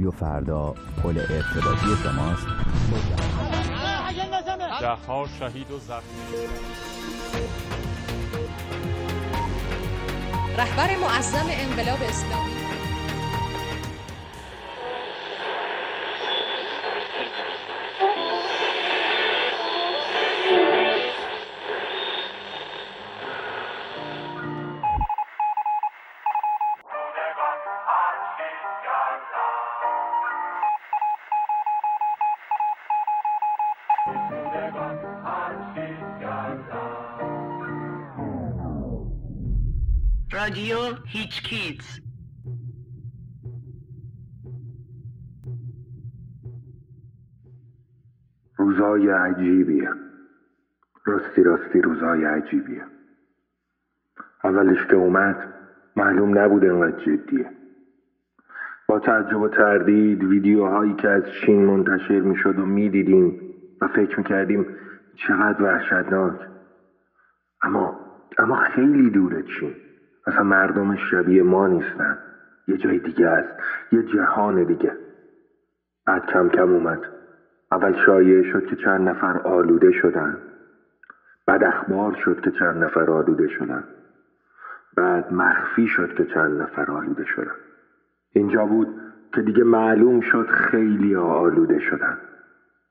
رادیو فردا پل ارتباطی شماست. ده ها شهید و زخمی. رهبر معظم انقلاب اسلامی. کیت روزای عجیبیه. راستی راستی روزای عجیبیه. اولش که اومد معلوم نبود انقدر جدیه. با تعجب و تردید ویدیوهایی که از چین منتشر می‌شد و می‌دیدیم و فکر می‌کردیم چقدر وحشتناک. اما اما خیلی دوره چین. اصلا مردم شبیه ما نیستن. یه جای دیگه است. یه جهان دیگه. بعد کم کم اومد. اول شایع شد که چند نفر آلوده شدن. بعد اخبار شد که چند نفر آلوده شدن. بعد مخفی شد که چند نفر آلوده شدن. اینجا بود که دیگه معلوم شد خیلی آلوده شدن.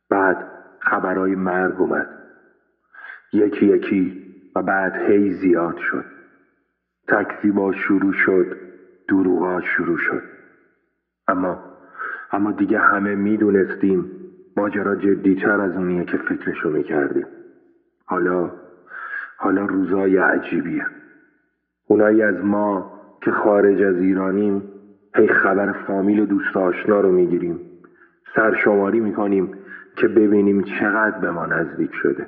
بعد خبرهای مرگ اومد. یکی یکی و بعد هی زیاد شد. تکذیبا شروع شد دروغا شروع شد. اما اما دیگه همه می‌دونستیم ماجرا جدیتر از اونیه که فکرشو می‌کردیم. حالا حالا روزای عجیبیه. اونایی از ما که خارج از ایرانیم هی خبر فامیل و دوست آشنا رو می‌گیریم. سرشماری می‌کنیم که ببینیم چقدر به ما نزدیک شده.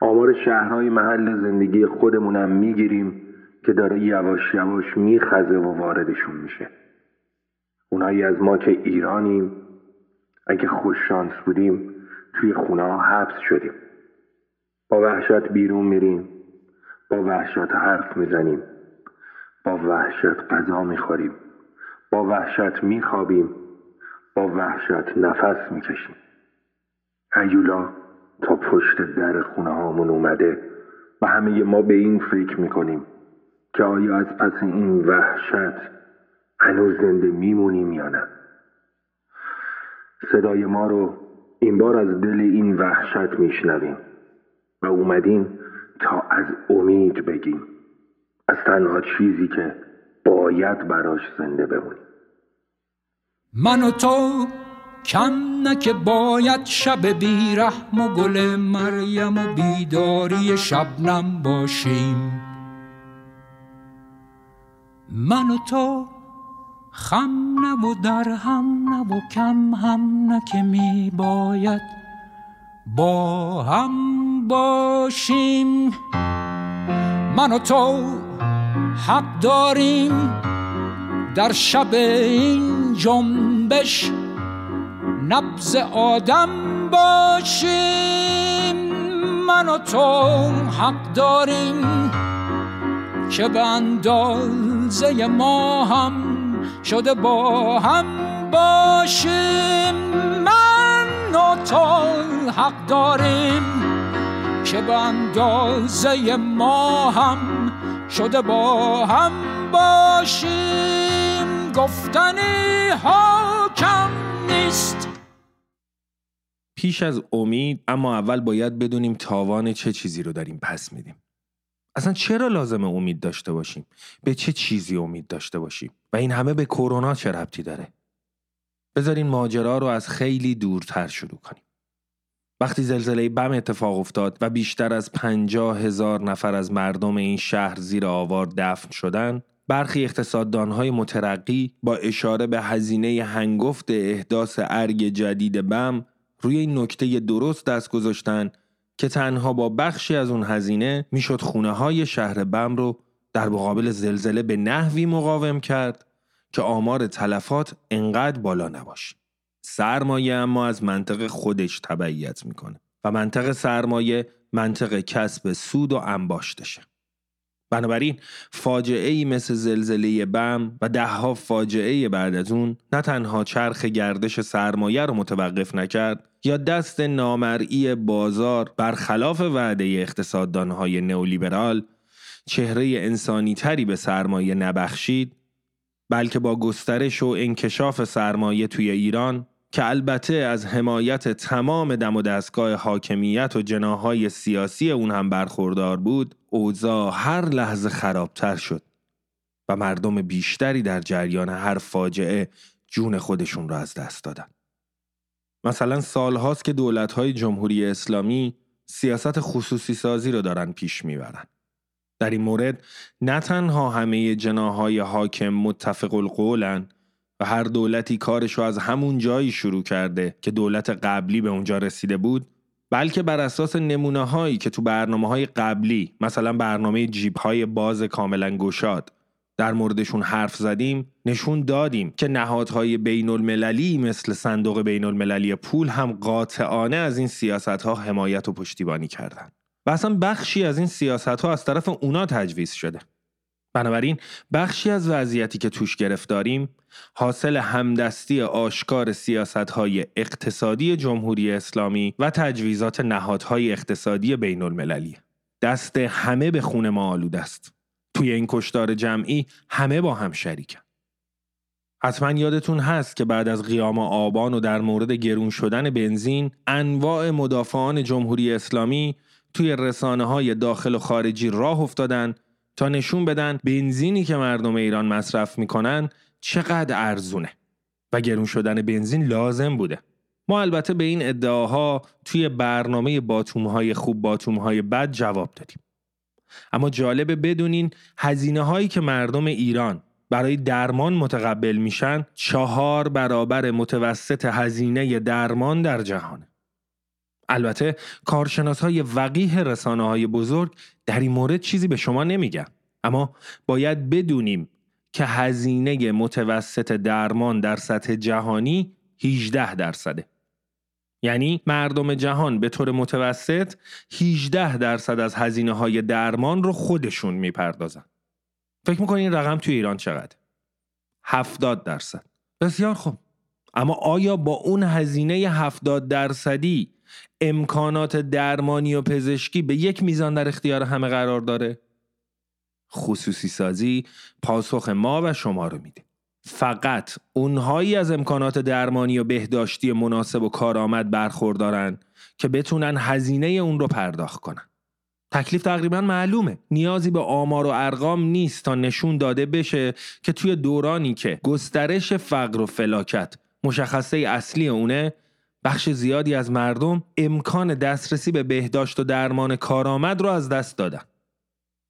آمار شهرهای محل زندگی خودمونم می‌گیریم که داره یواش یواش میخزه و واردشون میشه. اونایی از ما که ایرانیم اگه خوششانس بودیم توی خونه ها حبس شدیم. با وحشت بیرون میریم با وحشت حرف می‌زنیم با وحشت غذا می‌خوریم با وحشت میخوابیم با وحشت نفس می‌کشیم. هیولا تا پشت در خونه هامون اومده و همه ما به این فکر می‌کنیم. که آیا از پس این وحشت هنوز زنده میمونیم یا نه؟ صدای ما رو این بار از دل این وحشت میشنویم و اومدیم تا از امید بگیم. از تنها چیزی که باید براش زنده بمونیم. من و تو کم نه که باید شب بیرحم و گل مریم و بیداری شبنم باشیم. من و تو خم نه و در هم نه و کم هم نه که می باید با هم باشیم. من و تو حق داریم در شب این جنبش نبز آدم باشیم. من و تو حق داریم که به اندازه ما هم شده با هم باشیم. من و تو حق داریم که به اندازه ما هم شده با هم باشیم. گفتنی ها کم نیست. پیش از امید اما اول باید بدونیم تاوان چه چیزی رو داریم پس میدیم. اصلا چرا لازم امید داشته باشیم؟ به چه چیزی امید داشته باشیم؟ و این همه به کرونا چه ربطی داره؟ بذارین ماجرا رو از خیلی دورتر شروع کنیم. وقتی زلزله بم اتفاق افتاد و بیشتر از پنجاه هزار نفر از مردم این شهر زیر آوار دفن شدن برخی اقتصاددانهای مترقی با اشاره به هزینه هنگفت احداث ارگ جدید بم روی این نکته درست دست گذاشتن که تنها با بخشی از اون هزینه می‌شد خونه های شهر بم رو در مقابل زلزله به نحوی مقاوم کرد که آمار تلفات انقدر بالا نباشه. سرمایه اما از منطق خودش تبعیت می‌کنه و منطق سرمایه منطق کسب سود و انباشتشه. بنابراین فاجعه ای مثل زلزله بم و دهها فاجعه بعد از اون نه تنها چرخ گردش سرمایه رو متوقف نکرد یا دست نامرئی بازار برخلاف وعده اقتصاددانهای نئولیبرال چهره انسانی تری به سرمایه نبخشید بلکه با گسترش و انکشاف سرمایه توی ایران که البته از حمایت تمام دم و دستگاه حاکمیت و جناهای سیاسی اون هم برخوردار بود اوضاع هر لحظه خرابتر شد و مردم بیشتری در جریان هر فاجعه جون خودشون را از دست دادن. مثلا سالهاست که دولتهای جمهوری اسلامی سیاست خصوصی سازی رو دارن پیش می‌برن. در این مورد نه تنها همه جناهای حاکم متفق القولن و هر دولتی کارش رو از همون جایی شروع کرده که دولت قبلی به اونجا رسیده بود بلکه بر اساس نمونه هایی که تو برنامه های قبلی مثلا برنامه جیب های باز کاملا گشاد در موردشون حرف زدیم نشون دادیم که نهادهای بین المللی مثل صندوق بین المللی پول هم قاطعانه از این سیاست ها حمایت و پشتیبانی کردند. و اصلا بخشی از این سیاست ها از طرف اونا تجویز شده. بنابراین بخشی از وضعیتی که توش گرفتاریم حاصل همدستی آشکار سیاست های اقتصادی جمهوری اسلامی و تجویزات نهادهای اقتصادی بین المللی. دست همه به خون ما آلود است. توی این کشتار جمعی همه با هم شریکن. حتما یادتون هست که بعد از قیام آبان و در مورد گرون شدن بنزین انواع مدافعان جمهوری اسلامی توی رسانه های داخل و خارجی راه افتادن تا نشون بدن بنزینی که مردم ایران مصرف می‌کنن چقدر ارزونه و گرون شدن بنزین لازم بوده ما البته به این ادعاها توی برنامه باتومهای خوب باتومهای بد جواب دادیم اما جالبه بدونین هزینه هایی که مردم ایران برای درمان متقبل میشن چهار برابر متوسط هزینه درمان در جهانه. البته کارشناس های وقیه رسانه های بزرگ در این مورد چیزی به شما نمیگن. اما باید بدونیم که هزینه متوسط درمان در سطح جهانی 18 درصده. یعنی مردم جهان به طور متوسط 18 درصد از هزینه های درمان رو خودشون می‌پردازن فکر می‌کنین رقم توی ایران چقدر؟ 70 درصد بسیار خوب اما آیا با اون هزینه 70 درصدی امکانات درمانی و پزشکی به یک میزان در اختیار همه قرار داره؟ خصوصی سازی پاسخ ما و شما رو میده. فقط اونهایی از امکانات درمانی و بهداشتی مناسب و کارآمد برخوردارن که بتونن هزینه اون رو پرداخت کنن. تکلیف تقریبا معلومه نیازی به آمار و ارقام نیست تا نشون داده بشه که توی دورانی که گسترش فقر و فلاکت مشخصه اصلی اونه بخش زیادی از مردم امکان دسترسی به بهداشت و درمان کارآمد را از دست دادن.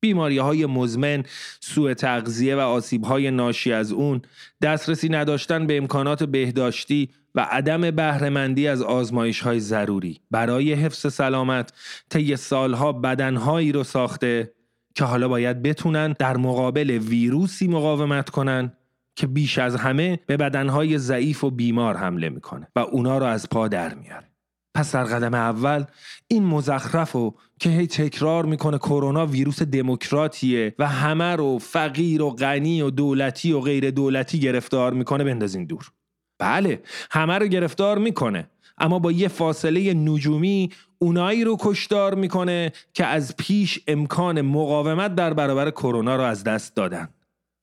بیماری های مزمن، سوء تغذیه و آسیب های ناشی از اون، دسترسی نداشتن به امکانات بهداشتی و عدم بهرهمندی از آزمایش های ضروری. برای حفظ سلامت طی سالها بدنهایی رو ساخته که حالا باید بتونن در مقابل ویروسی مقاومت کنن که بیش از همه به بدنهای ضعیف و بیمار حمله می‌کنه و اونا رو از پا در میاره پس در قدم اول این مزخرف و که هی تکرار می‌کنه کرونا ویروس دموکراتیه و همه رو فقیر و غنی و دولتی و غیر دولتی گرفتار می‌کنه بندازین دور. بله همه رو گرفتار می‌کنه اما با یه فاصله نجومی اونایی رو کشدار می‌کنه که از پیش امکان مقاومت در برابر کرونا رو از دست دادن.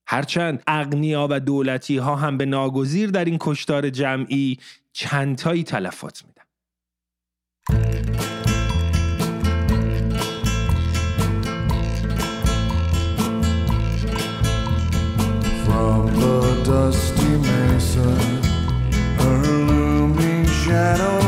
هرچند اغنیا و دولتی ها هم به ناگزیر در این کشتار جمعی چندتایی تلفات میدن. From the dusty mesa, her looming shadow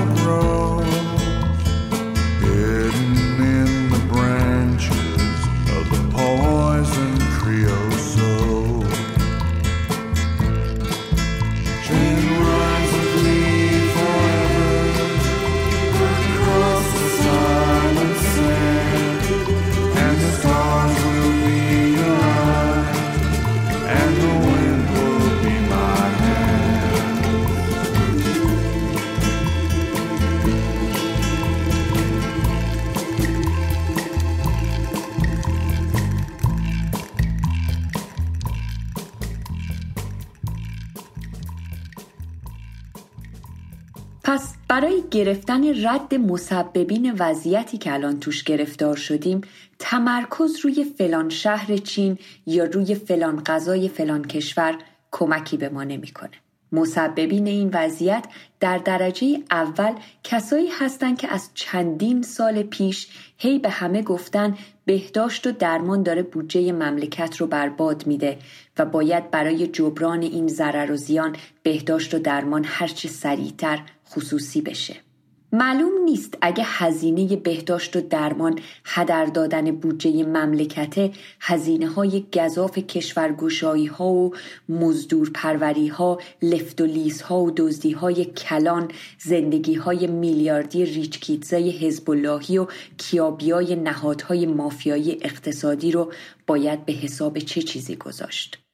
برای گرفتن رد مسببین وضعیتی که الان توش گرفتار شدیم تمرکز روی فلان شهر چین یا روی فلان غذای فلان کشور کمکی به ما نمی‌کنه. مسببین این وضعیت در درجه اول کسایی هستند که از چندین سال پیش هی به همه گفتن بهداشت و درمان داره بودجه مملکت رو برباد میده و باید برای جبران این ضرر و زیان بهداشت و درمان هرچه سریعتر خصوصی بشه. معلوم نیست اگه هزینه بهداشت و درمان هدر دادن بودجه مملکت هزینه های گذاف کشورگوشایی ها و مزدور پروری ها لفت و لیز ها و دزدی های کلان زندگی های میلیاردی ریچکیتزای حزب اللهی و کیابیای نهادهای مافیایی اقتصادی رو باید به حساب چه چیزی گذاشت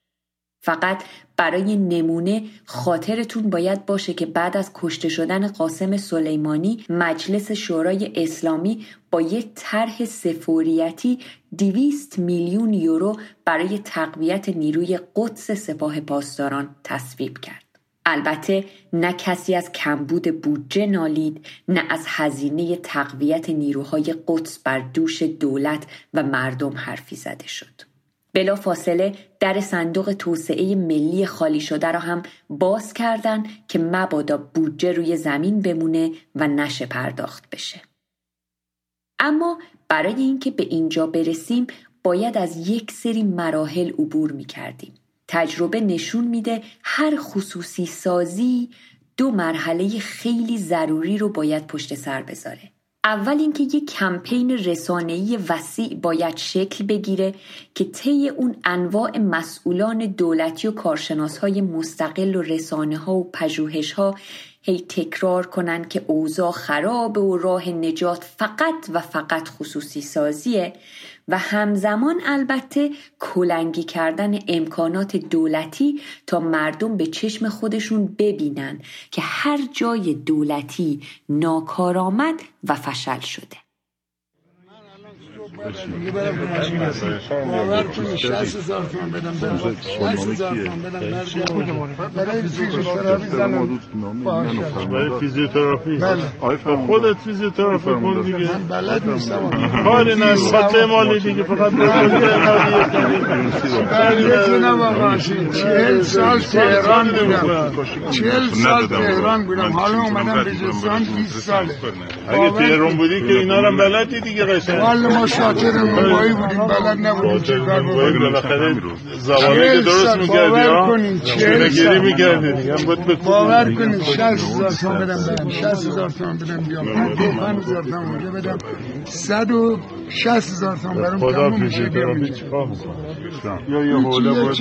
فقط برای نمونه خاطرتون باید باشه که بعد از کشته شدن قاسم سلیمانی مجلس شورای اسلامی با یه طرح سفوریتی دویست میلیون یورو برای تقویت نیروی قدس سپاه پاسداران تصویب کرد. البته نه کسی از کمبود بودجه نالید نه از هزینه تقویت نیروهای قدس بر دوش دولت و مردم حرفی زده شد. بلا فاصله در صندوق توسعه ملی خالی شده را هم باز کردن که مبادا بودجه روی زمین بمونه و نشه پرداخت بشه. اما برای اینکه به اینجا برسیم باید از یک سری مراحل عبور می کردیم. تجربه نشون میده هر خصوصی سازی دو مرحله خیلی ضروری رو باید پشت سر بذاره. اول اینکه یک کمپین رسانه‌ای وسیع باید شکل بگیره که طی اون انواع مسئولان دولتی و کارشناسهای مستقل و رسانه ها و پژوهش ها هی تکرار کنن که اوضاع خراب و راه نجات فقط و فقط خصوصی سازیه و همزمان البته کلنگی کردن امکانات دولتی تا مردم به چشم خودشون ببینن که هر جای دولتی ناکارآمد و فشل شده. دیگه برم به ماشین باور کنی 60 هزار تومن بدم برم 60 هزار تومن بدم برای فیزیوتراپی زنم بله خودت فیزیوتراپی کن دیگه من بلد نیستم کاری نه خاطر مالی دیگه فقط نمی‌تونم آقا چهل سال تهران بودم چهل سال تهران بودم حالا اومدم به جستان 20 ساله اگه تهران بودی که اینا رو بلدی دیگه قشنگ شاطر روایی بودیم بلد نبودیم چه کار بکنیم. زبانه که درست می‌کردی ها گیری می‌کردی باور کنید 60 هزار تومن بدم برم 60 هزار تومن بدم بیام. 5 هزار تومن اونجا بدم. 160 هزار تومن برام خدا فیزیوتراپی چیکار یا یه حوله بود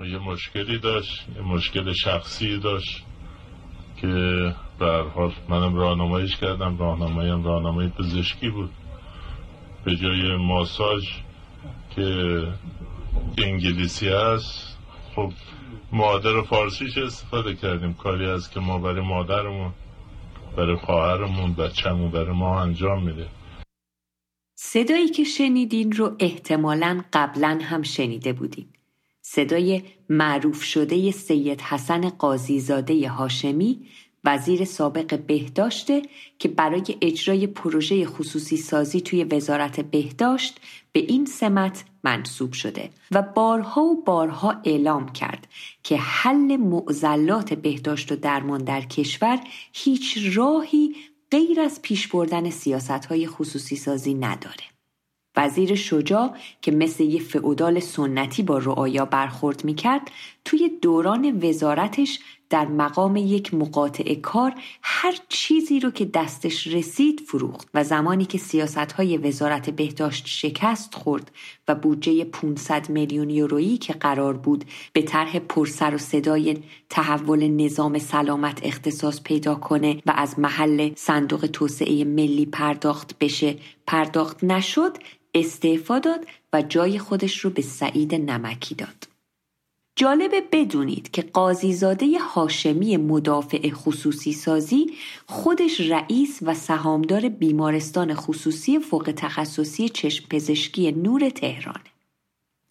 یه مشکلی داشت یه مشکل شخصی داشت. که به حال منم راهنماییش کردم. راهنماییم راهنمایی پزشکی بود. به جای ماساژ که انگلیسی هست خب مادر فارسیش استفاده کردیم. کاری از که ما برای مادرمون برای خواهرمون بچه‌مون برای ما انجام میده. صدایی که شنیدین رو احتمالا قبلا هم شنیده بودین. صدای معروف شده سید حسن قاضیزاده هاشمی وزیر سابق بهداشته که برای اجرای پروژه خصوصی سازی توی وزارت بهداشت به این سمت منصوب شده و بارها و بارها اعلام کرد که حل معضلات بهداشت و درمان در کشور هیچ راهی غیر از پیش بردن سیاست های خصوصی سازی نداره. وزیر شجاع که مثل یه فعودال سنتی با رعایا برخورد می‌کرد توی دوران وزارتش در مقام یک مقاطع کار هر چیزی رو که دستش رسید فروخت و زمانی که سیاست های وزارت بهداشت شکست خورد و بودجه 500 میلیون یورویی که قرار بود به طرح پرسر و صدای تحول نظام سلامت اختصاص پیدا کنه و از محل صندوق توسعه ملی پرداخت بشه پرداخت نشد استعفا داد و جای خودش رو به سعید نمکی داد. جالبه بدونید که قاضیزاده هاشمی مدافع خصوصی سازی خودش رئیس و سهامدار بیمارستان خصوصی فوق تخصصی چشم پزشکی نور تهرانه.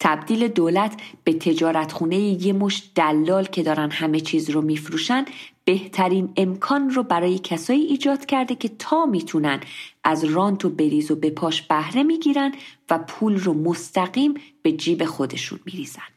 تبدیل دولت به تجارتخونه یه مش دلال که دارن همه چیز رو میفروشن بهترین امکان رو برای کسایی ایجاد کرده که تا می‌تونن از رانت و بریز و به پاش بهره می‌گیرن و پول رو مستقیم به جیب خودشون میریزن.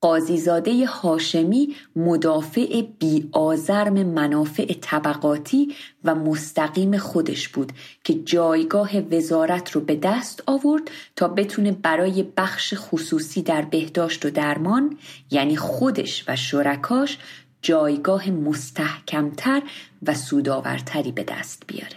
قاضیزاده هاشمی مدافع بی آزرم منافع طبقاتی و مستقیم خودش بود که جایگاه وزارت رو به دست آورد تا بتونه برای بخش خصوصی در بهداشت و درمان یعنی خودش و شرکاش جایگاه مستحکمتر و سودآورتری به دست بیاره.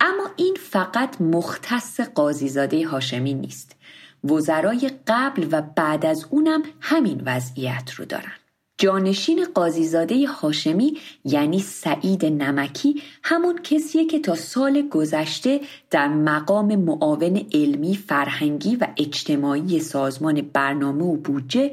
اما این فقط مختص قاضیزاده هاشمی نیست. وزرای قبل و بعد از اونم همین وضعیت رو دارن. جانشین قاضیزاده هاشمی یعنی سعید نمکی همون کسیه که تا سال گذشته در مقام معاون علمی فرهنگی و اجتماعی سازمان برنامه و بودجه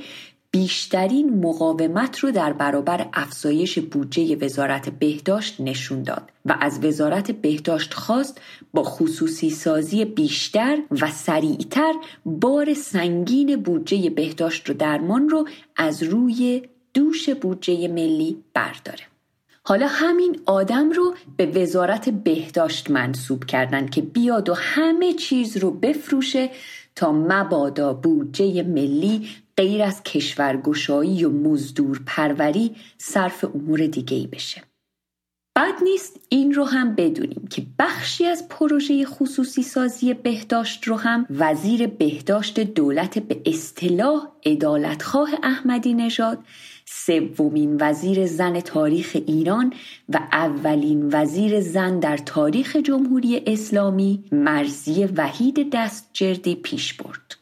بیشترین مقاومت رو در برابر افزایش بودجه وزارت بهداشت نشون داد و از وزارت بهداشت خواست با خصوصی سازی بیشتر و سریعتر بار سنگین بودجه بهداشت و درمان رو از روی دوش بودجه ملی برداره. حالا همین آدم رو به وزارت بهداشت منصوب کردن که بیاد و همه چیز رو بفروشه تا مبادا بودجه ملی غیر از کشورگشایی و مزدور پروری صرف امور دیگه ای بشه. بد نیست این رو هم بدونیم که بخشی از پروژه خصوصی سازی بهداشت رو هم وزیر بهداشت دولت به اصطلاح ادالتخواه احمدی نژاد سومین وزیر زن تاریخ ایران و اولین وزیر زن در تاریخ جمهوری اسلامی مرزی وحید دستجردی پیش برد.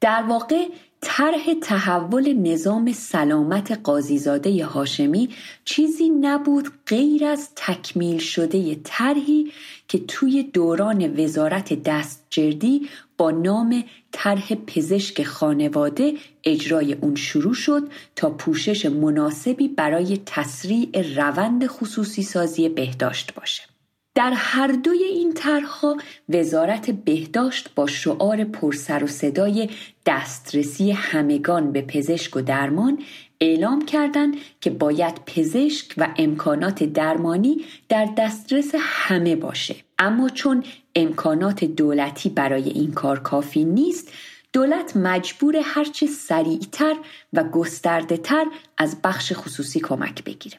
در واقع طرح تحول نظام سلامت قاضیزاده هاشمی چیزی نبود غیر از تکمیل شده طرحی که توی دوران وزارت دستجردی با نام طرح پزشک خانواده اجرای اون شروع شد تا پوشش مناسبی برای تسریع روند خصوصی سازی بهداشت باشه. در هر دوی این طرحها وزارت بهداشت با شعار پرسر و صدای دسترسی همگان به پزشک و درمان اعلام کردند که باید پزشک و امکانات درمانی در دسترس همه باشه. اما چون امکانات دولتی برای این کار کافی نیست دولت مجبور هرچه سریعتر و گسترده تر از بخش خصوصی کمک بگیره.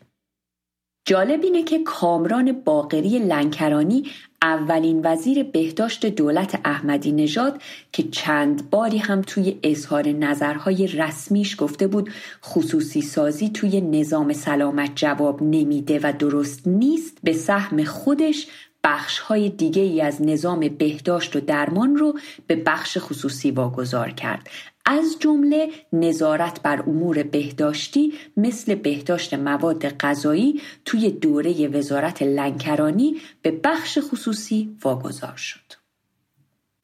جالب اینه که کامران باقری لنکرانی اولین وزیر بهداشت دولت احمدی نژاد که چند باری هم توی اظهار نظرهای رسمیش گفته بود خصوصی سازی توی نظام سلامت جواب نمیده و درست نیست به سهم خودش بخش های دیگه ای از نظام بهداشت و درمان رو به بخش خصوصی واگذار کرد. از جمله نظارت بر امور بهداشتی مثل بهداشت مواد غذایی توی دوره وزارت لنکرانی به بخش خصوصی واگذار شد.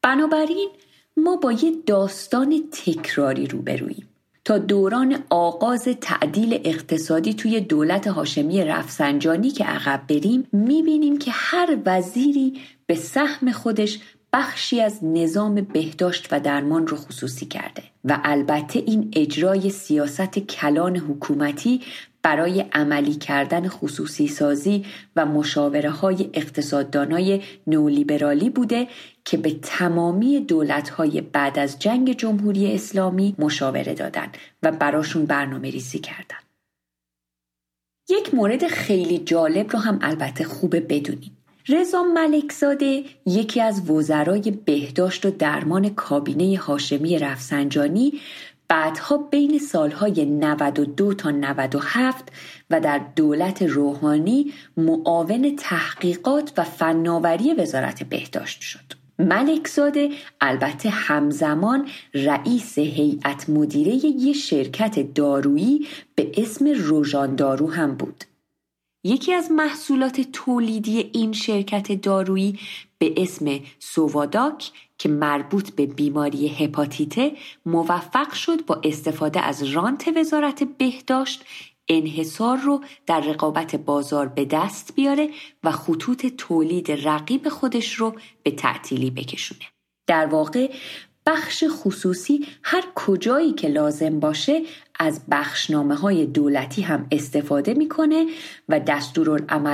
بنابراین ما با یه داستان تکراری روبروییم. تا دوران آغاز تعدیل اقتصادی توی دولت هاشمی رفسنجانی که عقب بریم می‌بینیم که هر وزیری به سهم خودش بخشی از نظام بهداشت و درمان رو خصوصی کرده و البته این اجرای سیاست کلان حکومتی برای عملی کردن خصوصی سازی و مشاوره های اقتصاددانای نولیبرالی بوده که به تمامی دولت های بعد از جنگ جمهوری اسلامی مشاوره دادن و براشون برنامه ریزی کردن. یک مورد خیلی جالب رو هم البته خوبه بدونیم. رضا ملکزاده یکی از وزرای بهداشت و درمان کابینه هاشمی رفسنجانی بعدها بین سالهای 92 تا 97 و در دولت روحانی معاون تحقیقات و فناوری وزارت بهداشت شد. ملکزاده البته همزمان رئیس هیئت مدیره یک شرکت دارویی به اسم روژان دارو هم بود. یکی از محصولات تولیدی این شرکت دارویی به اسم سوواداک که مربوط به بیماری هپاتیته موفق شد با استفاده از رانت وزارت بهداشت انحصار رو در رقابت بازار به دست بیاره و خطوط تولید رقیب خودش رو به تعطیلی بکشونه. در واقع بخش خصوصی هر کجایی که لازم باشه از بخشنامه های دولتی هم استفاده می‌کنه و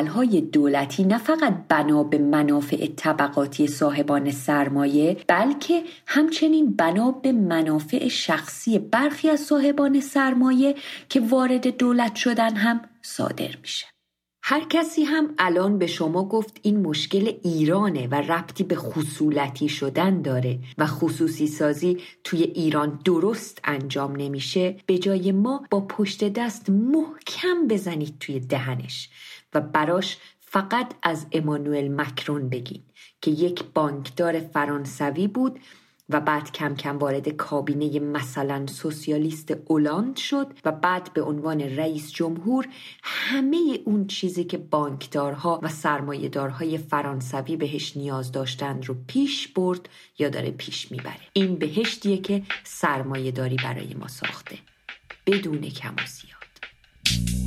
های دولتی نه فقط بنا به منافع طبقاتی صاحبان سرمایه بلکه همچنین بنا به منافع شخصی برخی از صاحبان سرمایه که وارد دولت شدن هم صادر میشه. هر کسی هم الان به شما گفت این مشکل ایرانه و ربطی به خصولتی شدن داره و خصوصی سازی توی ایران درست انجام نمیشه به جای ما با پشت دست محکم بزنید توی دهنش و براش فقط از امانوئل مکرون بگین که یک بانکدار فرانسوی بود و بعد کم کم وارد کابینه مثلا سوسیالیست اولاند شد و بعد به عنوان رئیس جمهور همه اون چیزی که بانکدارها و سرمایهدارهای فرانسوی بهش نیاز داشتند رو پیش برد یا داره پیش می‌بره. این بهشتیه که سرمایهداری برای ما ساخته بدون کم و زیاد.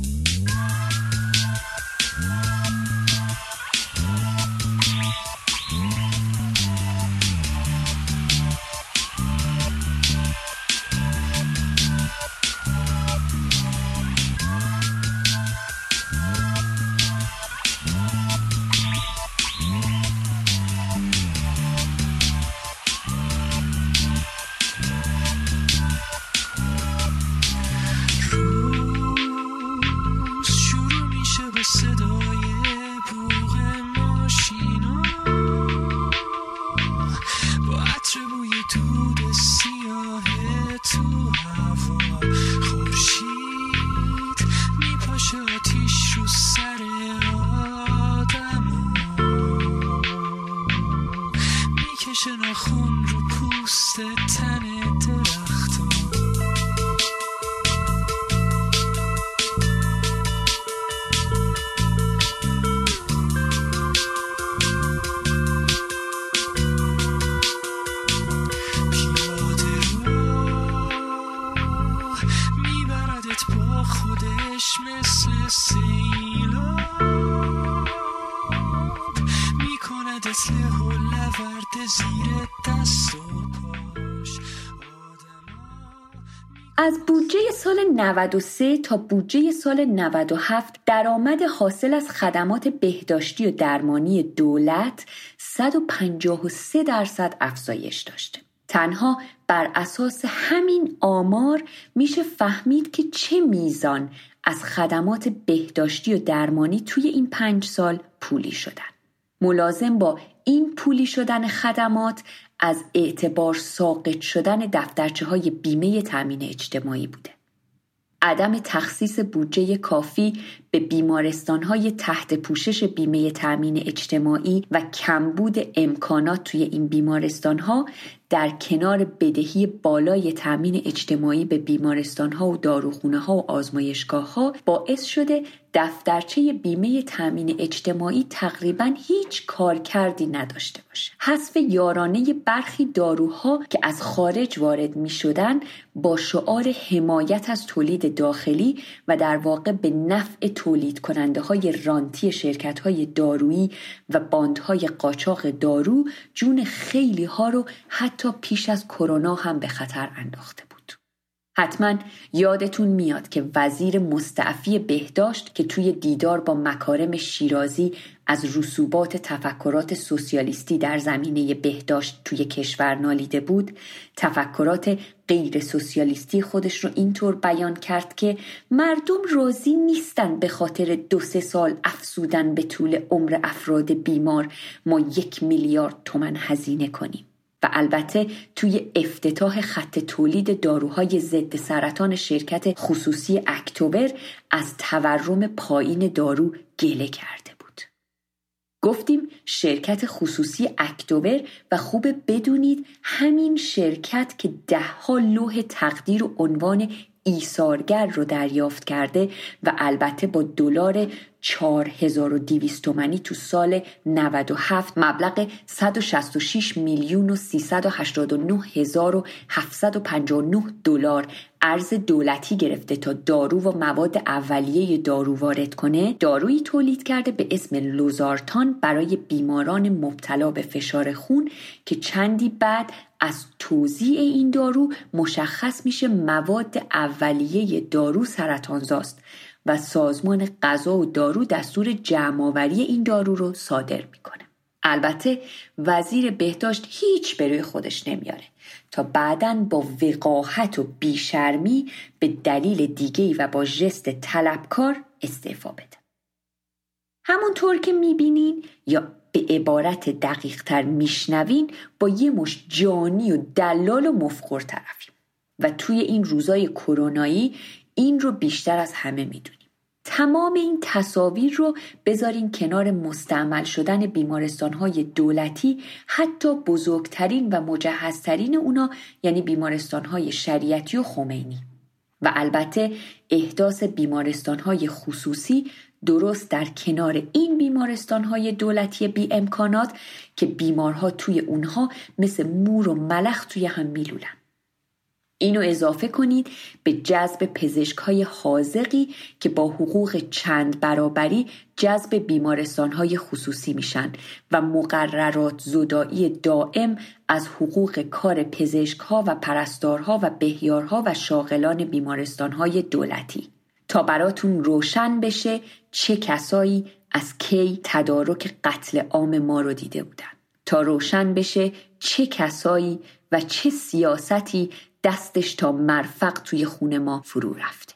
از بودجه سال 93 تا بودجه سال 97 درآمد حاصل از خدمات بهداشتی و درمانی دولت 153 درصد افزایش داشته. تنها بر اساس همین آمار میشه فهمید که چه میزان از خدمات بهداشتی و درمانی توی این پنج سال پولی شدن. ملازم با این پولی شدن خدمات از اعتبار ساقط شدن دفترچه های بیمه تامین اجتماعی بوده. عدم تخصیص بودجه کافی به بیمارستان های تحت پوشش بیمه تامین اجتماعی و کمبود امکانات توی این بیمارستان ها در کنار بدهی بالای تامین اجتماعی به بیمارستان ها و داروخونه ها و آزمایشگاه ها باعث شده دفترچه بیمه تامین اجتماعی تقریبا هیچ کارکردی نداشته باشه. حذف یارانه برخی داروها که از خارج وارد می شدن با شعار حمایت از تولید داخلی و در واقع به نفع تولید کننده های رانتی شرکت های دارویی و باندهای قاچاق دارو جون خیلی ها رو حتی پیش از کرونا هم به خطر انداخته. حتما یادتون میاد که وزیر مستعفی بهداشت که توی دیدار با مکارم شیرازی از رسوبات تفکرات سوسیالیستی در زمینه بهداشت توی کشور نالیده بود تفکرات غیر سوسیالیستی خودش رو اینطور بیان کرد که مردم راضی نیستن به خاطر دو سه سال افسودن به طول عمر افراد بیمار ما یک میلیارد تومن هزینه کنیم. و البته توی افتتاح خط تولید داروهای ضد سرطان شرکت خصوصی اکتبر از تورم پایین دارو گله کرده بود. گفتیم شرکت خصوصی اکتبر و خوب بدونید همین شرکت که دهها لوح تقدیر و عنوان ایثارگر رو دریافت کرده و البته با دلار 4200 تومانی تو سال 97 مبلغ 166 میلیون و 389 هزار و 759 دلار ارز دولتی گرفته تا دارو و مواد اولیه دارو وارد کنه. دارویی تولید کرده به اسم لوزارتان برای بیماران مبتلا به فشار خون که چندی بعد از توزیع این دارو مشخص میشه مواد اولیه دارو سرطانزاست و سازمان غذا و دارو دستور جمعآوری این دارو رو صادر می‌کنه. البته وزیر بهداشت هیچ به روی خودش نمیاره تا بعدا با وقاحت و بیشرمی به دلیل دیگهی و با ژست طلبکار استعفا بده. همونطور که می‌بینین یا به عبارت دقیق تر میشنوین با یه مش جانی و دلال و مفخور طرفیم. و توی این روزای کرونایی این رو بیشتر از همه می‌دونیم. تمام این تصاویر رو بذارین کنار مستعمل شدن بیمارستان های دولتی حتی بزرگترین و مجهزترین اونا یعنی بیمارستان های شریعتی و خمینی. و البته احداث بیمارستان های خصوصی درست در کنار این بیمارستان های دولتی بی امکانات که بیمارها توی اونها مثل مور و ملخ توی هم میلولن. اینو اضافه کنید به جذب پزشک های حاضقی که با حقوق چند برابری جذب بیمارستان های خصوصی میشن و مقررات زدایی دائم از حقوق کار پزشک ها و پرستارها و بهیارها و شاغلان بیمارستان های دولتی تا براتون روشن بشه چه کسایی از کی تدارک قتل عام ما رو دیده بودن. تا روشن بشه چه کسایی و چه سیاستی دستش تا مرفق توی خونه ما فرو رفته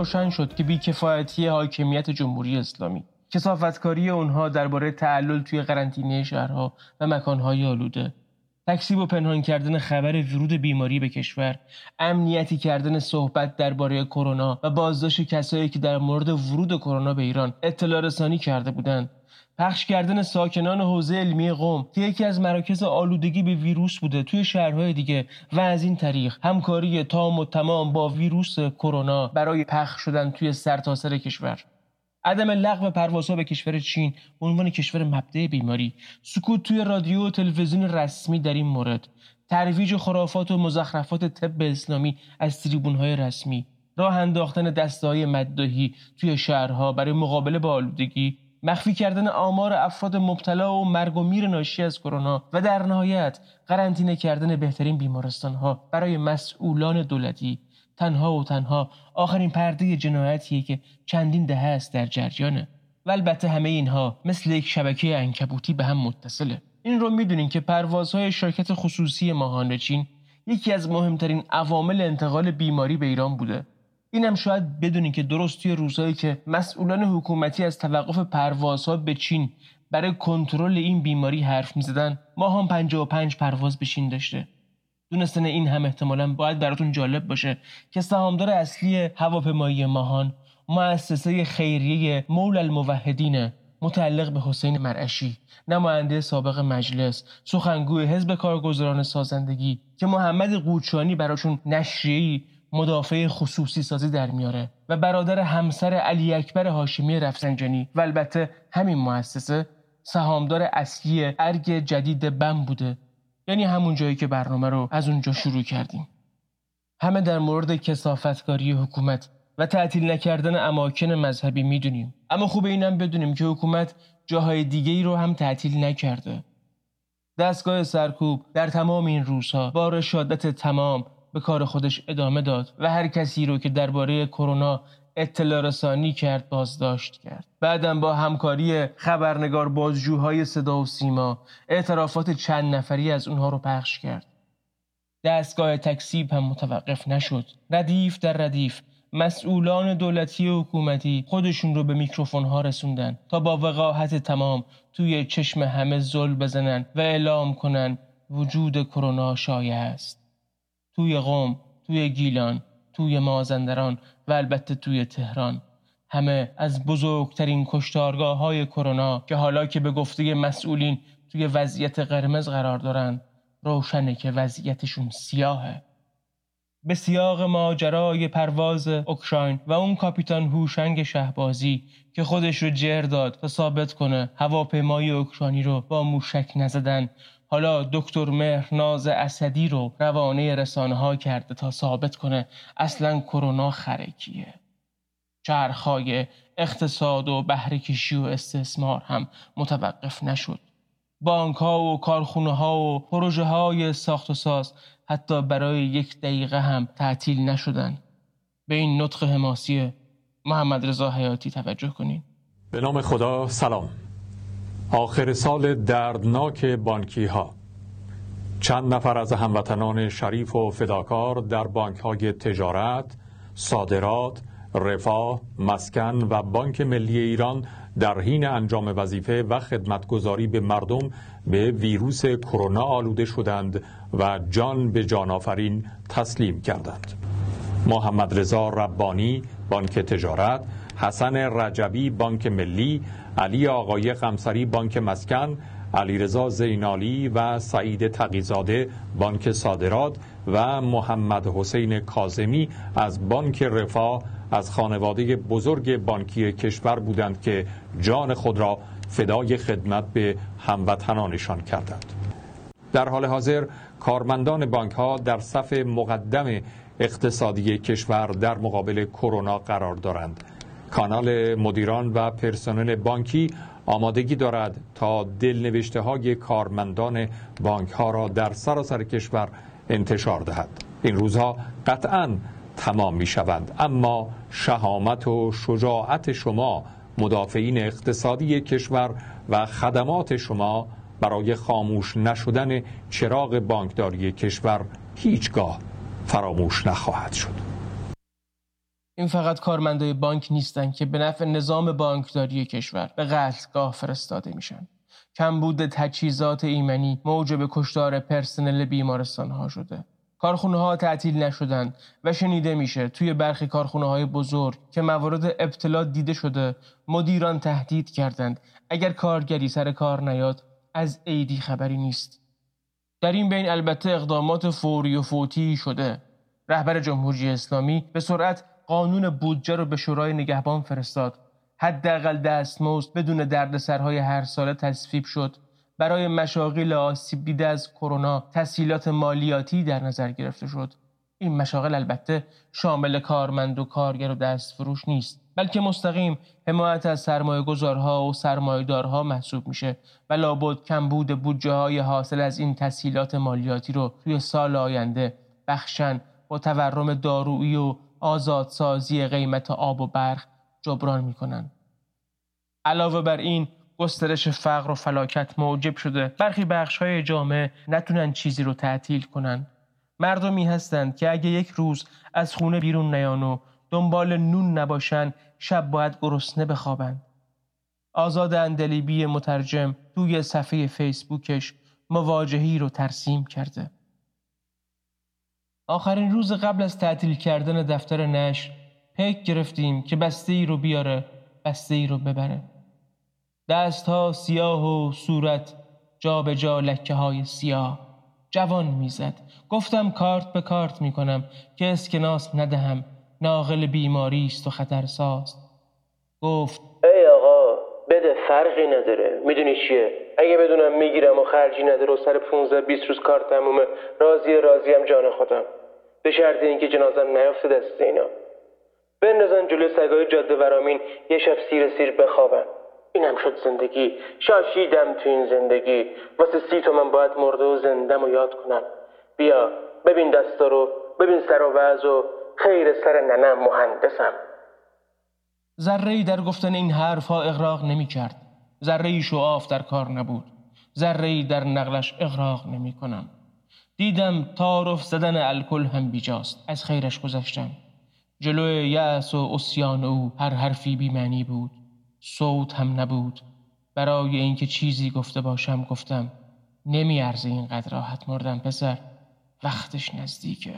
روشن شد که بیکفایتی حاکمیت جمهوری اسلامی. کسافتکاری اونها درباره تعلل توی قرنطینه شهرها و مکانهای آلوده. تکسیب و پنهان کردن خبر ورود بیماری به کشور. امنیتی کردن صحبت درباره کرونا و بازداشت کسایی که در مورد ورود کرونا به ایران اطلاع رسانی کرده بودند. پخش کردن ساکنان حوزه علمی قوم که یکی از مراکز آلودگی به ویروس بوده توی شهرهای دیگه و از این طریق همکاری تام و تمام با ویروس کرونا برای پخش شدن توی سرتاسر سر کشور. عدم لغو پروازها به کشور چین به عنوان کشور مبدع بیماری. سکوت توی رادیو و تلویزیون رسمی در این مورد. ترویج خرافات و مزخرفات طب اسلامی از تریبونهای رسمی. راه انداختن دستهای مدداهی توی شهرها برای مقابله با آلودگی. مخفی کردن آمار افراد مبتلا و مرگ و میر ناشی از کرونا و در نهایت قرنطینه کردن بهترین بیمارستان ها برای مسئولان دولتی. تنها و تنها آخرین پرده جنایتیه که چندین دهه است در جریانه و البته همه اینها مثل یک شبکه انکبوتی به هم متصله. این رو می‌دونین که پروازهای شرکت خصوصی ماهان چین یکی از مهمترین عوامل انتقال بیماری به ایران بوده. اینم شاید بدونین که درست توی روزهایی که مسئولان حکومتی از توقف پروازها به چین برای کنترل این بیماری حرف می‌زدن ما هم 55 پرواز به چین داشته. دونستن این هم احتمالا باید براتون جالب باشه که سهامدار اصلی هواپیمایی ماهان مؤسسه خیریه مول الموحدین متعلق به حسین مرعشی نماینده سابق مجلس سخنگوی حزب کارگزاران سازندگی که محمد قوچانی براشون نشریه‌ای مدافع خصوصی سازی در میاره و برادر همسر علی اکبر هاشمی رفسنجانی و البته همین مؤسسه سهامدار اصلی ارگ جدید بم بوده. یعنی همون جایی که برنامه رو از اونجا شروع کردیم. همه در مورد کسافتکاری حکومت و تعطیل نکردن اماکن مذهبی می‌دونیم. اما خوب اینم بدونیم که حکومت جاهای دیگه ای رو هم تعطیل نکرده. دستگاه سرکوب در تمام این روزها با رشادت تمام به کار خودش ادامه داد و هر کسی رو که درباره کرونا اطلاع رسانی کرد بازداشت کرد. بعدم با همکاری خبرنگار بازجوهای صدا و سیما اعترافات چند نفری از اونها رو پخش کرد. دستگاه تکسیب هم متوقف نشد. ردیف در ردیف مسئولان دولتی و حکومتی خودشون رو به میکروفون ها رسوندن تا با وقاحت تمام توی چشم همه زل بزنن و اعلام کنن وجود کرونا شایع است. توی قوم توی گیلان توی مازندران و البته توی تهران. همه از بزرگترین کشتارگاه های کرونا که حالا که به گفته مسئولین توی وضعیت قرمز قرار دارن روشنه که وضعیتشون سیاهه. به سیاق ماجرای پرواز اوکراین و اون کاپیتان هوشنگ شهبازی که خودش رو جر داد تا ثابت کنه هواپیمای اوکراینی رو با موشک نزدن حالا دکتر مهرناز اسدی رو روانه رسانه ها کرده تا ثابت کنه اصلا کرونا خرکیه چرخهای اقتصاد و بهرهکشی و استثمار هم متوقف نشد. بانک ها و کارخونه ها و پروژه های ساخت و ساز حتی برای یک دقیقه هم تعطیل نشدن. به این نطق حماسی محمد رضا حیاتی توجه کنین. به نام خدا سلام. آخر سال دردناک بانکی ها چند نفر از هموطنان شریف و فداکار در بانک های تجارت، صادرات، رفاه، مسکن و بانک ملی ایران در حین انجام وظیفه و خدمتگذاری به مردم به ویروس کرونا آلوده شدند و جان به جان آفرین تسلیم کردند. محمد رضا ربانی بانک تجارت، حسن رجبی بانک ملی، علی آقای قمسری بانک مسکن، علیرضا زینالی و سعید تقیزاده بانک صادرات و محمد حسین کازمی از بانک رفاه از خانواده بزرگ بانکی کشور بودند که جان خود را فدای خدمت به هموطنانشان کردند. در حال حاضر کارمندان بانک ها در صف مقدم اقتصادی کشور در مقابل کرونا قرار دارند. کانال مدیران و پرسنل بانکی آمادگی دارد تا دلنوشته های کارمندان بانک ها را در سراسر کشور انتشار دهد. این روزها قطعا تمام می شوند اما شهامت و شجاعت شما مدافعین اقتصادی کشور و خدمات شما برای خاموش نشدن چراغ بانکداری کشور هیچگاه فراموش نخواهد شد. این فقط کارمندای بانک نیستن که به نفع نظام بانکداری کشور به قتلگاه فرستاده میشن. کمبود تجهیزات ایمنی موجب کشتار پرسنل بیمارستان ها شده. کارخونه ها تعطیل نشدن و شنیده میشه توی برخی کارخونه های بزرگ که موارد ابتلا دیده شده مدیران تهدید کردند. اگر کارگری سر کار نیاد از عیدی خبری نیست. در این بین البته اقدامات فوری و فوتی شده. رهبر جمهوری اسلامی به سرعت قانون بودجه رو به شورای نگهبان فرستاد. حداقل دستمزد بدون دردسرهای هر ساله تصویب شد. برای مشاغل آسیب دیده از کرونا تسهیلات مالیاتی در نظر گرفته شد. این مشاغل البته شامل کارمند و کارگر و دستفروش نیست بلکه مستقیم حمایت از سرمایه گذارها و سرمایهدارها محسوب میشه و لابد کمبود بودجه های حاصل از این تسهیلات مالیاتی رو توی سال آینده بخشن با تورم دارویی و آزادسازی قیمت آب و برق جبران می‌کنن. علاوه بر این گسترش فقر و فلاکت موجب شده برخی بخش های جامعه نتونن چیزی رو تعطیل کنن. مردمی هستند که اگه یک روز از خونه بیرون نیان و دنبال نون نباشن شب باید گرسنه بخوابند آزاد اندلیبی مترجم توی صفحه فیسبوکش مواجهی رو ترسیم کرده. آخرین روز قبل از تعطیل کردن دفتر نشر پیک گرفتیم که بسته ای رو بیاره بسته ای رو ببره. دست ها سیاه و صورت جا به جا لکه های سیاه. جوان می‌زد. گفتم کارت به کارت می‌کنم که اسکناس ندهم. ناقل بیماری است و خطرساز. گفت ای آقا بده فرقی نداره. می‌دونی چیه؟ اگه بدونم می‌گیرم و خرجی نداره و سر 15 20 روز کار تمومه راضی راضیم جان خودم. به شرط اینکه جنازم نیافته دست اینا. بندازن جلو سگای جاده ورامین یه شب سیر سیر بخوابن. اینم شد زندگی. شاشیدم تو این زندگی. واسه سی من باید مرده و زندم و یاد کنم. بیا ببین دستا رو ببین سر و وز و خیر سر ننم مهندسم. ذره در گفتن این حرفها اغراق نمی کرد ذره شعاف در کار نبود. ذره در نقلش اغراق نمی کنم دیدم تعارف زدن الکل هم بیجاست. از خیرش گذشتم. جلو یأس و اسیان او هر حرفی بیمعنی بود. صوت هم نبود. برای اینکه چیزی گفته باشم گفتم نمیارزه اینقدر راحت مردم پسر. وقتش نزدیکه.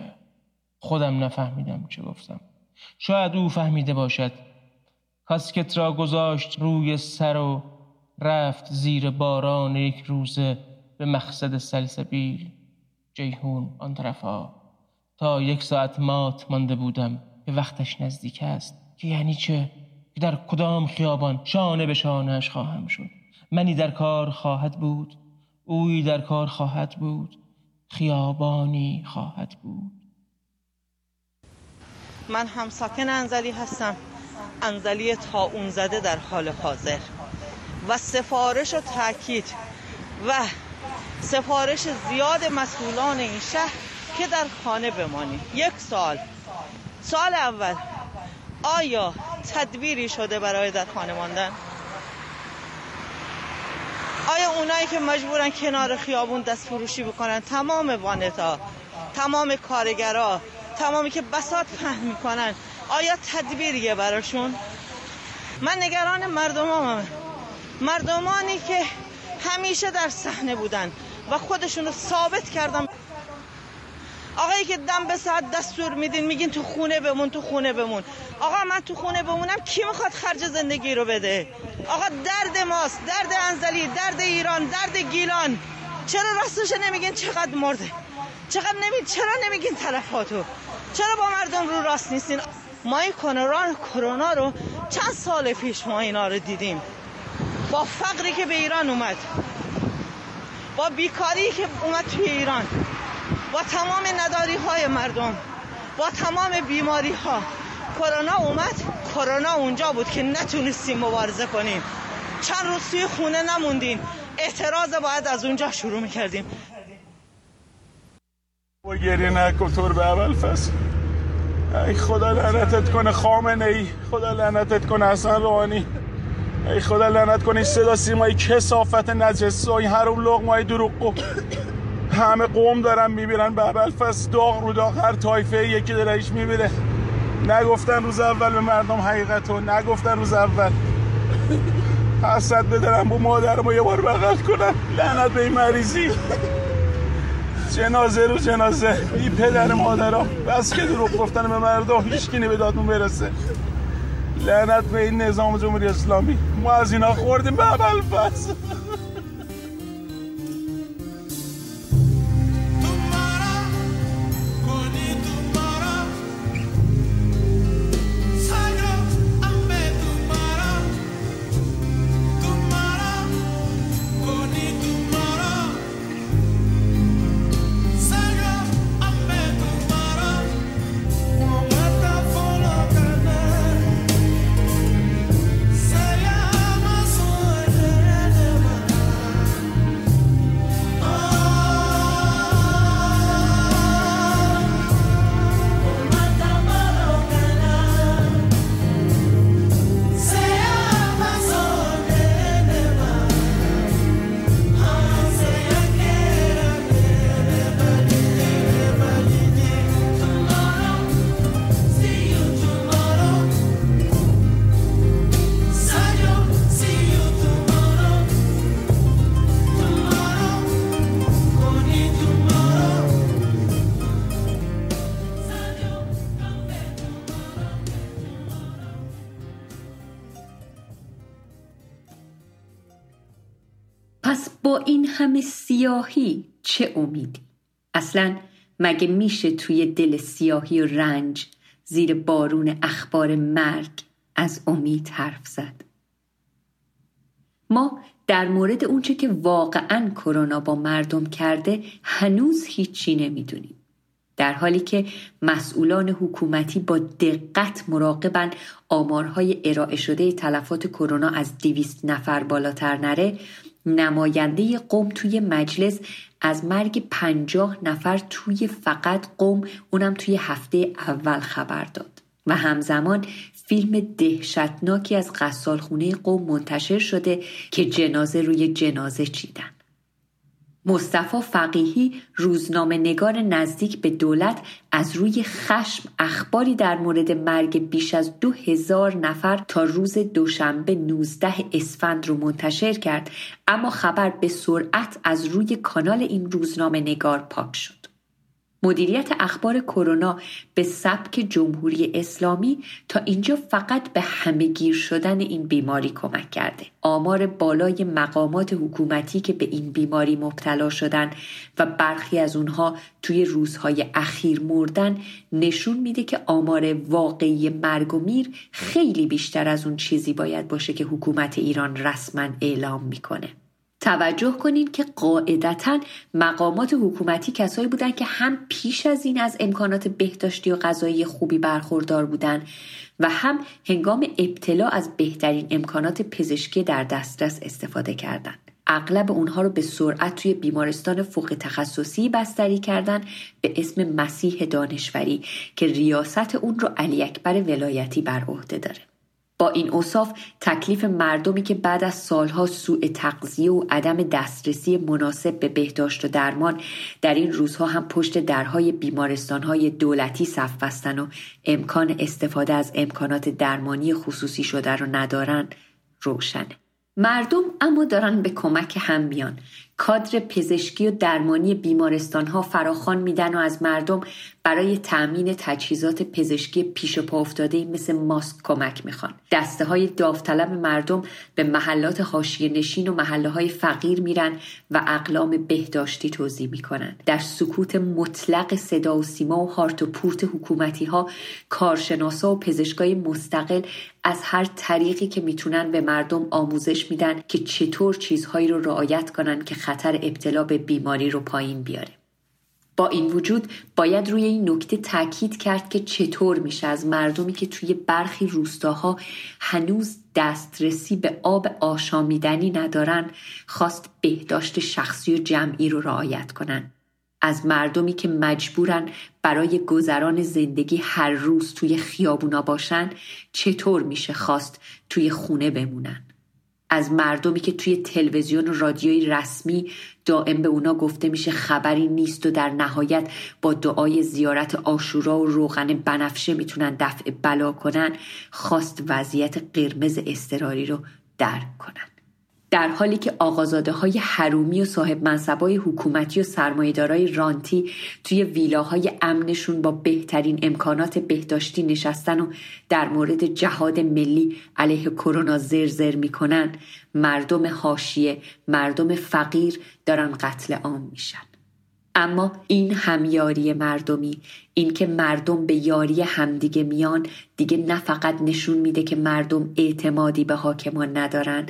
خودم نفهمیدم چه گفتم. شاید او فهمیده باشد. کاسکت را گذاشت روی سر و رفت زیر باران یک روزه به مقصد سلسبیل. جیهون آن طرفا. تا یک ساعت مات مانده بودم. که وقتش نزدیک است. که یعنی چه؟ که در کدام خیابان شانه به شانهش خواهم شد. منی در کار خواهد بود. اوی در کار خواهد بود. خیابانی خواهد بود. من هم ساکن انزلی هستم. انزلی تا اون زده در حال حاضر. و سفارش و تاکید و سفارش زیاد مسئولان این شهر که در خانه بمانیم. یک سال سال اول. آیا تدبیری شده برای در خانه ماندن؟ آیا اونایی که مجبورن کنار خیابون دست فروشی بکنن؟ تمام وانتا تمام کارگرا تمامی که بسات فهم می‌کنن آیا تدبیریه براشون؟ من نگران مردمامم. مردمانی که همیشه در صحنه بودن. و خودشون رو ثابت کردن آقایی که دم به ساعت دستور میدین میگین تو خونه بمون تو خونه بمون. آقا من تو خونه بمونم کی می‌خواد خرج زندگی رو بده؟ آقا درد ماست درد انزلی درد ایران درد گیلان. چرا راستش نمیگین چقدر مرده؟ چقدر نمی چرا نمیگین تلفاتو چرا با مردم رو راست نیستین؟ ما این کرونا رو چند سال پیش ما اینا رو دیدیم. با فقری که به ایران اومد. با بیکاری که اومد توی ایران با تمام نداری های مردم با تمام بیماری ها کرونا اومد کرونا اونجا بود که نتونستیم مبارزه کنیم. چند روز توی خونه نموندیم. اعتراض باید از اونجا شروع می‌کردیم. و گریه نکن طور به اول فصل. ای خدا لعنتت کنه خامنه ای. خدا لعنتت کنه حسن روحانی. ای خدا لعنت کنه صدا سیمای کسافت نجس و این هر اون لغمای دروغ همه قوم دارن میبیرن به فصل داغ رو داغ هر تایفه یکی داره ایش میبیره نگفتن روز اول به مردم حقیقتو نگفتن روز اول. حسد بدارم با مادرمو یه بار بغل کنم لعنت به این مریضی. جنازه رو جنازه. بی پدر مادرها بس که دروغ گفتن به مردم. هیچ به دادمون برسه. لعنت به این نظام جمهوری اسلامی. ما از اینا خوردیم. به اول همه سیاهی چه امیدی؟ اصلا مگه میشه توی دل سیاهی و رنج زیر بارون اخبار مرگ از امید حرف زد؟ ما در مورد اونچه که واقعا کرونا با مردم کرده هنوز هیچی نمی‌دونیم. در حالی که مسئولان حکومتی با دقت مراقبن آمارهای ارائه شده تلفات کرونا از دویست نفر بالاتر نره نماینده قوم توی مجلس از مرگ پنجاه نفر توی فقط قوم اونم توی هفته اول خبر داد و همزمان فیلم دهشتناکی از خونه قوم منتشر شده که جنازه روی جنازه چیدن. مصطفی فقیهی روزنامه نگار نزدیک به دولت از روی خشم اخباری در مورد مرگ بیش از دو هزار نفر تا روز دوشنبه 19 اسفند رو منتشر کرد اما خبر به سرعت از روی کانال این روزنامه نگار پاک شد. مدیریت اخبار کرونا به سبک جمهوری اسلامی تا اینجا فقط به همهگیر شدن این بیماری کمک کرده. آمار بالای مقامات حکومتی که به این بیماری مبتلا شدن و برخی از اونها توی روزهای اخیر مردن نشون میده که آمار واقعی مرگ و میر خیلی بیشتر از اون چیزی باید باشه که حکومت ایران رسما اعلام می‌کنه. توجه کنین که قاعدتا مقامات حکومتی کسایی بودن که هم پیش از این از امکانات بهداشتی و غذایی خوبی برخوردار بودن و هم هنگام ابتلا از بهترین امکانات پزشکی در دسترس استفاده کردند. اغلب اونها رو به سرعت توی بیمارستان فوق تخصصی بستری کردن به اسم مسیح دانشوری که ریاست اون رو علی اکبر ولایتی بر عهده داره. با این اوصاف تکلیف مردمی که بعد از سالها سوء تغذیه و عدم دسترسی مناسب به بهداشت و درمان در این روزها هم پشت درهای بیمارستانهای دولتی صف بستن و امکان استفاده از امکانات درمانی خصوصی شده رو ندارن روشنه مردم اما دارن به کمک هم میان. کادر پزشکی و درمانی بیمارستان ها فراخان میدن و از مردم برای تأمین تجهیزات پزشکی پیش پا افتاده مثل ماسک کمک می‌خوان. دسته های داوطلب مردم به محلات حاشیه نشین و محله های فقیر میرن و اقلام بهداشتی توضیح می‌کنن. در سکوت مطلق صدا و سیما و هارت و پورت حکومتی ها کارشناسا و پزشکای مستقل از هر طریقی که می‌تونن به مردم آموزش میدن که چطور چیزهایی رو رعایت کنن که خطر ابتلا به بیماری رو پایین بیاره. این وجود باید روی این نکته تاکید کرد که چطور میشه از مردمی که توی برخی روستاها هنوز دسترسی به آب آشامیدنی ندارن خواست بهداشت شخصی و جمعی رو رعایت کنن. از مردمی که مجبورن برای گذران زندگی هر روز توی خیابونا باشن چطور میشه خواست توی خونه بمونن؟ از مردمی که توی تلویزیون و رادیوی رسمی دائم به اونا گفته میشه خبری نیست و در نهایت با دعای زیارت آشورا و روغن بنفشه می‌تونن دفع بلا کنن خواست وضعیت قرمز استراری رو درک کنن. در حالی که آقازاده های حرومی و صاحب منصبای حکومتی و سرمایهدارای رانتی توی ویلاهای امنشون با بهترین امکانات بهداشتی نشستن و در مورد جهاد ملی علیه کرونا زرزر می‌کنن مردم حاشیه مردم فقیر دارن قتل عام میشن. اما این همیاری مردمی اینکه مردم به یاری همدیگه میان دیگه نه فقط نشون میده که مردم اعتمادی به حاکمان ندارن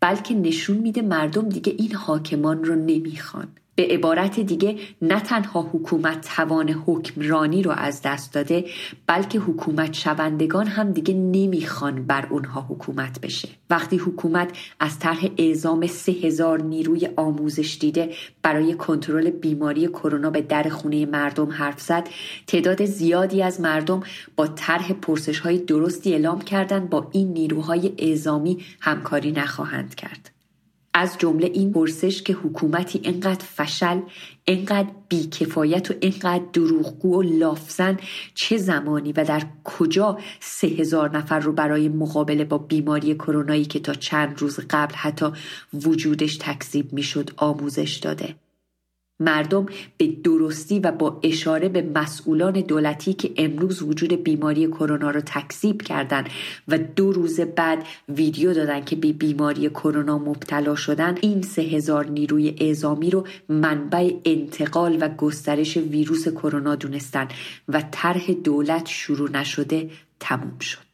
بلکه نشون میده مردم دیگه این حاکمان رو نمی‌خوان. به عبارت دیگه نه تنها حکومت توان حکمرانی رو از دست داده بلکه حکومت شوندگان هم دیگه نمی‌خوان بر اونها حکومت بشه. وقتی حکومت از طرح اعزام سه هزار نیروی آموزش دیده برای کنترل بیماری کرونا به در خونه مردم حرف زد تعداد زیادی از مردم با طرح پرسش های درستی اعلام کردند با این نیروهای اعزامی همکاری نخواهند کرد. از جمله این پرسش که حکومتی انقدر فشل انقدر بیکفایت و انقدر دروغگو و لافزن چه زمانی و در کجا سه هزار نفر رو برای مقابله با بیماری کرونایی که تا چند روز قبل حتی وجودش تکذیب می‌شد آموزش داده؟ مردم به درستی و با اشاره به مسئولان دولتی که امروز وجود بیماری کرونا را تکذیب کردند و دو روز بعد ویدیو دادن که به بیماری کرونا مبتلا شدن این سه هزار نیروی اعزامی رو منبع انتقال و گسترش ویروس کرونا دونستن و طرح دولت شروع نشده تموم شد.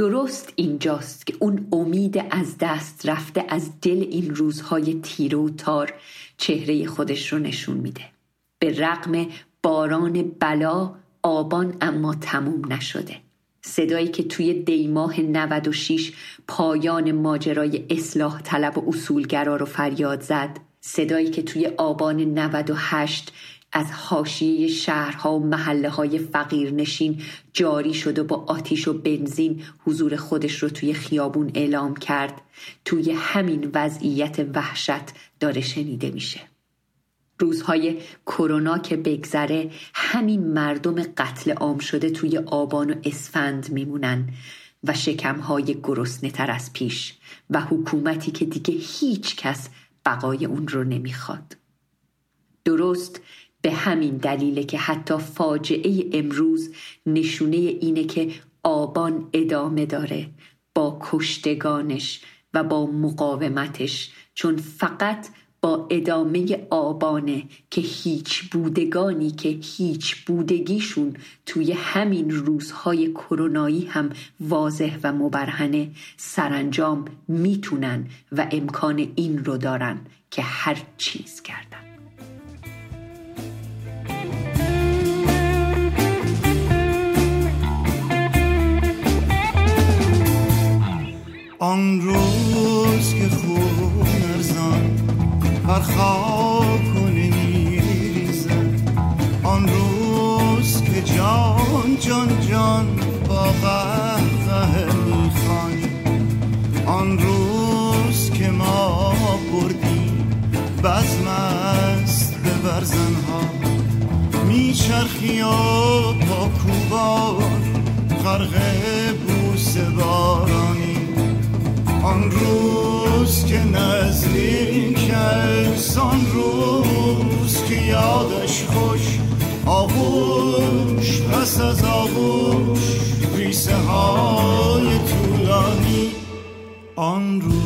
درست اینجاست که اون امید از دست رفته از دل این روزهای تیره و تار چهره خودش رو نشون میده. به رغم باران بلا آبان اما تموم نشده. صدایی که توی دیماه 96 پایان ماجرای اصلاح طلب و اصولگرا رو فریاد زد. صدایی که توی آبان 98 از حاشیه شهرها و محله های فقیرنشین جاری شد و با آتیش و بنزین حضور خودش رو توی خیابون اعلام کرد. توی همین وضعیت وحشت داره شنیده میشه. روزهای کرونا که بگذره همین مردم قتل عام شده توی آبان و اسفند میمونن و شکمهای گرسنه تر از پیش و حکومتی که دیگه هیچ کس بقای اون رو نمی‌خواد. درست به همین دلیله که حتی فاجعه امروز نشونه اینه که آبان ادامه داره با کشتگانش و با مقاومتش چون فقط با ادامه آبانه که هیچ بودگانی که هیچ بودگیشون توی همین روزهای کرونایی هم واضح و مبرهنه سرانجام می‌تونن و امکان این رو دارن که هر چیز کردن آن روز که خون ارزان بر خاک و آن روز که جان جان جان با قهقه می‌خوانی. آن روز که ما بردیم بزم است به برزنها میچرخی و با کوبان غرق بوس بارانی روز که نزدیک است آن روز که یادش خوش آغوش پس از آغوش ریسه های طولانی. آن روز